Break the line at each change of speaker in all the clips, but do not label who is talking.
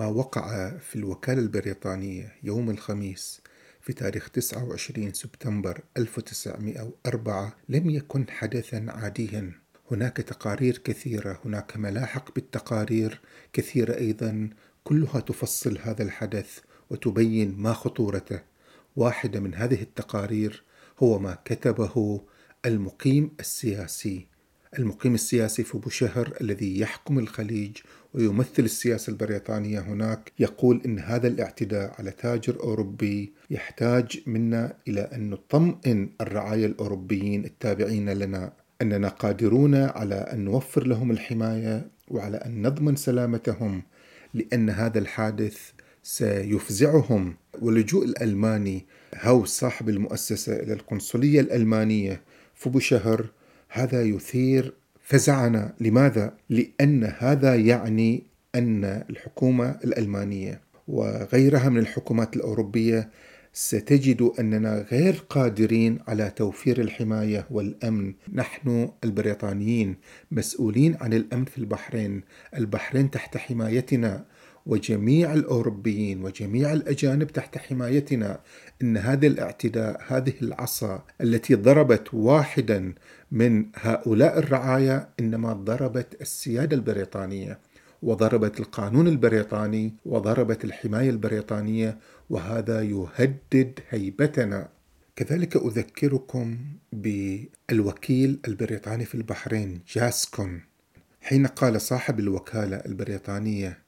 ما وقع في الوكالة البريطانية يوم الخميس في تاريخ 29 سبتمبر 1904 لم يكن حدثا عاديا. هناك تقارير كثيرة هناك ملاحق بالتقارير كثيرة أيضا كلها تفصل هذا الحدث وتبين ما خطورته. واحدة من هذه التقارير هو ما كتبه المقيم السياسي. المقيم السياسي في بوشهر الذي يحكم الخليج ويمثل السياسة البريطانية هناك يقول إن هذا الاعتداء على تاجر أوروبي يحتاج منا إلى أن نطمئن الرعايا الأوروبيين التابعين لنا أننا قادرون على أن نوفر لهم الحماية وعلى أن نضمن سلامتهم لأن هذا الحادث سيفزعهم. واللجوء الألماني هاوس صاحب المؤسسة إلى القنصلية الألمانية في بوشهر هذا يثير فزعنا. لماذا؟ لأن هذا يعني أن الحكومة الألمانية وغيرها من الحكومات الأوروبية ستجد أننا غير قادرين على توفير الحماية والأمن. نحن البريطانيين مسؤولين عن الأمن في البحرين. البحرين تحت حمايتنا. وجميع الأوروبيين وجميع الأجانب تحت حمايتنا إن هذا الاعتداء هذه العصا التي ضربت واحدا من هؤلاء الرعايا إنما ضربت السيادة البريطانية وضربت القانون البريطاني وضربت الحماية البريطانية وهذا يهدد هيبتنا. كذلك أذكركم بالوكيل البريطاني في البحرين جاسكون حين قال صاحب الوكالة البريطانية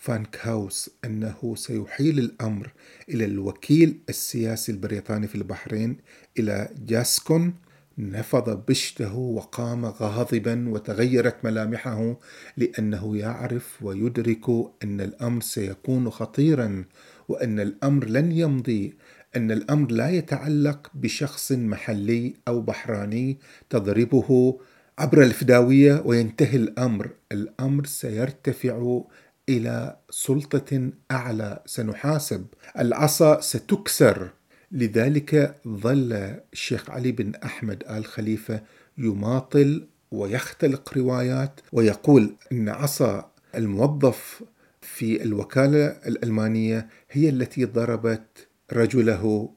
فانك هاوس أنه سيحيل الأمر إلى الوكيل السياسي البريطاني في البحرين إلى جاسكون نفض بشته وقام غاضبا وتغيرت ملامحه لأنه يعرف ويدرك أن الأمر سيكون خطيرا وأن الأمر لن يمضي أن الأمر لا يتعلق بشخص محلي أو بحراني تضربه عبر الفداوية وينتهي الأمر. الأمر سيرتفع إلى سلطة أعلى سنحاسب. العصا ستكسر. لذلك ظل الشيخ علي بن أحمد آل خليفة يماطل ويختلق روايات ويقول إن عصا الموظف في الوكالة الألمانية هي التي ضربت رجله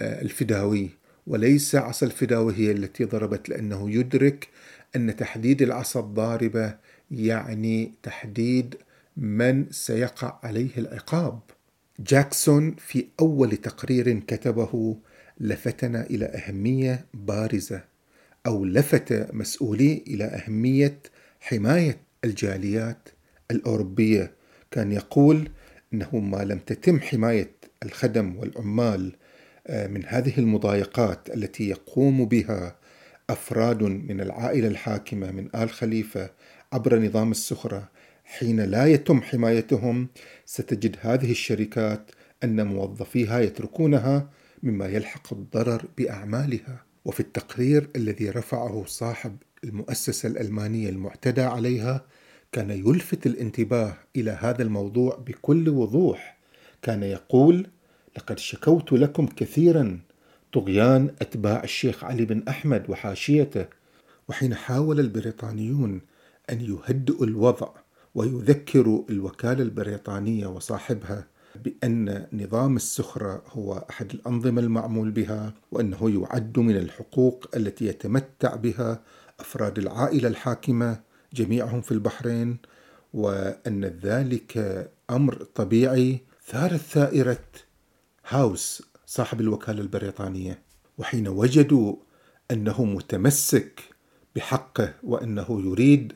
آه، الفداوي. وليس عصا الفداوي هي التي ضربت لأنه يدرك أن تحديد العصا الضاربة يعني تحديد من سيقع عليه العقاب. جاكسون في أول تقرير كتبه لفتنا إلى أهمية بارزة أو لفت مسؤولي إلى أهمية حماية الجاليات الأوروبية. كان يقول إنه ما لم تتم حماية الخدم والعمال آه، من هذه المضايقات التي يقوم بها أفراد من العائلة الحاكمة من آل خليفة عبر نظام السخرة حين لا يتم حمايتهم ستجد هذه الشركات أن موظفيها يتركونها مما يلحق الضرر بأعمالها. وفي التقرير الذي رفعه صاحب المؤسسة الألمانية المعتدى عليها كان يلفت الانتباه إلى هذا الموضوع بكل وضوح. كان يقول لقد شكوت لكم كثيرا طغيان أتباع الشيخ علي بن أحمد وحاشيته وحين حاول البريطانيون أن يهدئوا الوضع ويذكر الوكالة البريطانية وصاحبها بأن نظام السخرة هو أحد الأنظمة المعمول بها وأنه يعد من الحقوق التي يتمتع بها أفراد العائلة الحاكمة جميعهم في البحرين وأن ذلك أمر طبيعي. ثارت ثائرة هاوس صاحب الوكالة البريطانية وحين وجدوا أنه متمسك بحقه وأنه يريد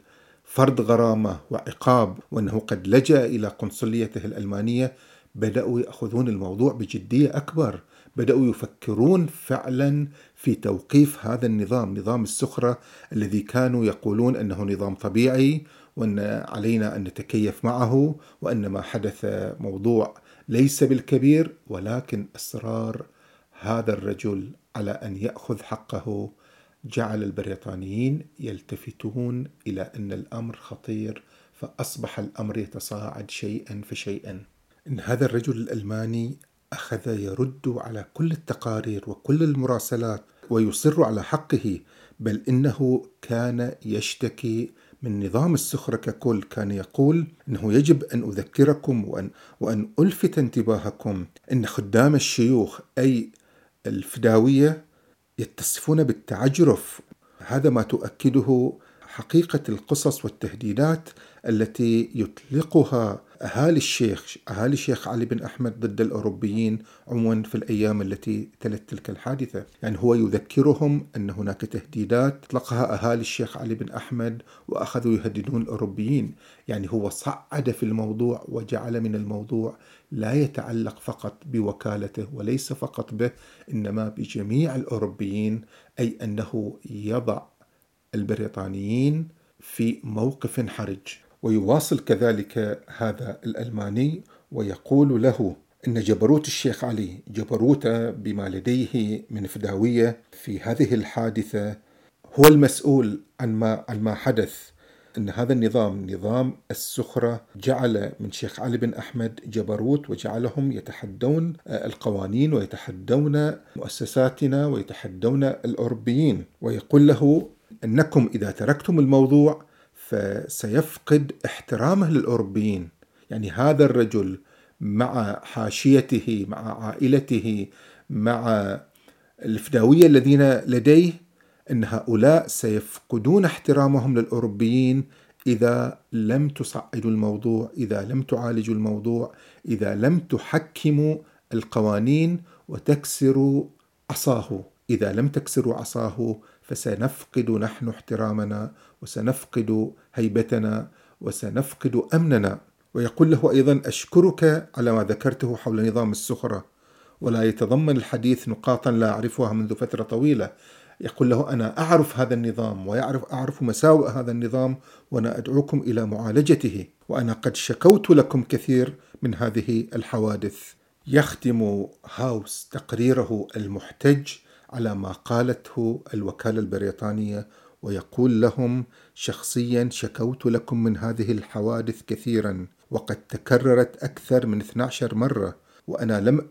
فرض غرامة وعقاب وأنه قد لجأ إلى قنصليته الألمانية بدأوا يأخذون الموضوع بجدية أكبر. بدأوا يفكرون فعلا في توقيف هذا النظام نظام السخرة الذي كانوا يقولون أنه نظام طبيعي وأن علينا أن نتكيف معه وأن ما حدث موضوع ليس بالكبير ولكن اصرار هذا الرجل على أن يأخذ حقه جعل البريطانيين يلتفتون إلى أن الأمر خطير فأصبح الأمر يتصاعد شيئا فشيئا. إن هذا الرجل الألماني أخذ يرد على كل التقارير وكل المراسلات ويصر على حقه بل إنه كان يشتكي من نظام السخرة ككل كان يقول أنه يجب أن أذكركم وأن, وأن ألفت انتباهكم أن خدام الشيوخ أي الفداوية يتصفون بالتعجرف. هذا ما تؤكده حقيقة القصص والتهديدات التي يطلقها أهالي الشيخ أهالي الشيخ علي بن أحمد ضد الأوروبيين عموما في الأيام التي تلت تلك الحادثة. يعني هو يذكرهم أن هناك تهديدات أطلقها أهالي الشيخ علي بن أحمد وأخذوا يهددون الأوروبيين. يعني هو صعد في الموضوع وجعل من الموضوع لا يتعلق فقط بوكالته وليس فقط به إنما بجميع الأوروبيين أي أنه يضع البريطانيين في موقف حرج. ويواصل كذلك هذا الألماني ويقول له أن جبروت الشيخ علي جبروت بما لديه من فداوية في هذه الحادثة هو المسؤول عن ما عن ما حدث. أن هذا النظام نظام السخرة جعل من شيخ علي بن أحمد جبروت وجعلهم يتحدون القوانين ويتحدون مؤسساتنا ويتحدون الأوروبيين. ويقول له أنكم إذا تركتم الموضوع فسيفقد احترامه للأوروبيين. يعني هذا الرجل مع حاشيته مع عائلته مع الفداوية الذين لديه أن هؤلاء سيفقدون احترامهم للأوروبيين إذا لم تصعدوا الموضوع إذا لم تعالجوا الموضوع إذا لم تحكموا القوانين وتكسروا عصاه. إذا لم تكسروا عصاه فسنفقد نحن احترامنا وسنفقد هيبتنا وسنفقد أمننا. ويقول له أيضا أشكرك على ما ذكرته حول نظام السخرة. ولا يتضمن الحديث نقاطا لا أعرفها منذ فترة طويلة. يقول له أنا أعرف هذا النظام ويعرف أعرف مساوئ هذا النظام وأنا أدعوكم إلى معالجته. وأنا قد شكوت لكم كثير من هذه الحوادث. يختم هاوس تقريره المحتج على ما قالته الوكالة البريطانية ويقول لهم شخصيا شكوت لكم من هذه الحوادث كثيرا وقد تكررت أكثر من 12 مرة وأنا لم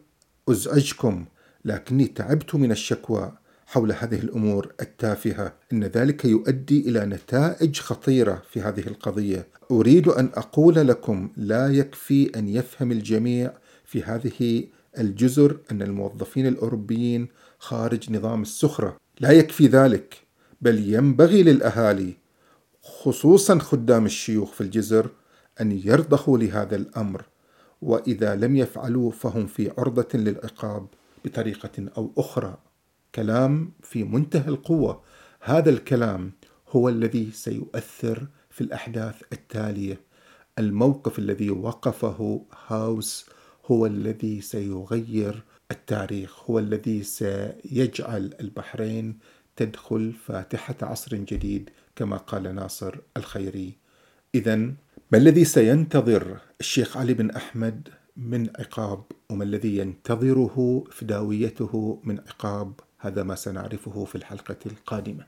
أزعجكم لكني تعبت من الشكوى حول هذه الأمور التافهة. إن ذلك يؤدي إلى نتائج خطيرة في هذه القضية. أريد أن أقول لكم لا يكفي أن يفهم الجميع في هذه الجزر أن الموظفين الأوروبيين خارج نظام السخرة. لا يكفي ذلك بل ينبغي للأهالي خصوصا خدام الشيوخ في الجزر أن يرضخوا لهذا الأمر وإذا لم يفعلوا فهم في عرضة للعقاب بطريقة أو أخرى. كلام في منتهى القوة. هذا الكلام هو الذي سيؤثر في الأحداث التالية. الموقف الذي وقفه هاوس هو الذي سيغير التاريخ هو الذي سيجعل البحرين تدخل فاتحة عصر جديد كما قال ناصر الخيري. إذا ما الذي سينتظر الشيخ علي بن أحمد من عقاب وما الذي ينتظره فداويته من عقاب؟ هذا ما سنعرفه في الحلقة القادمة.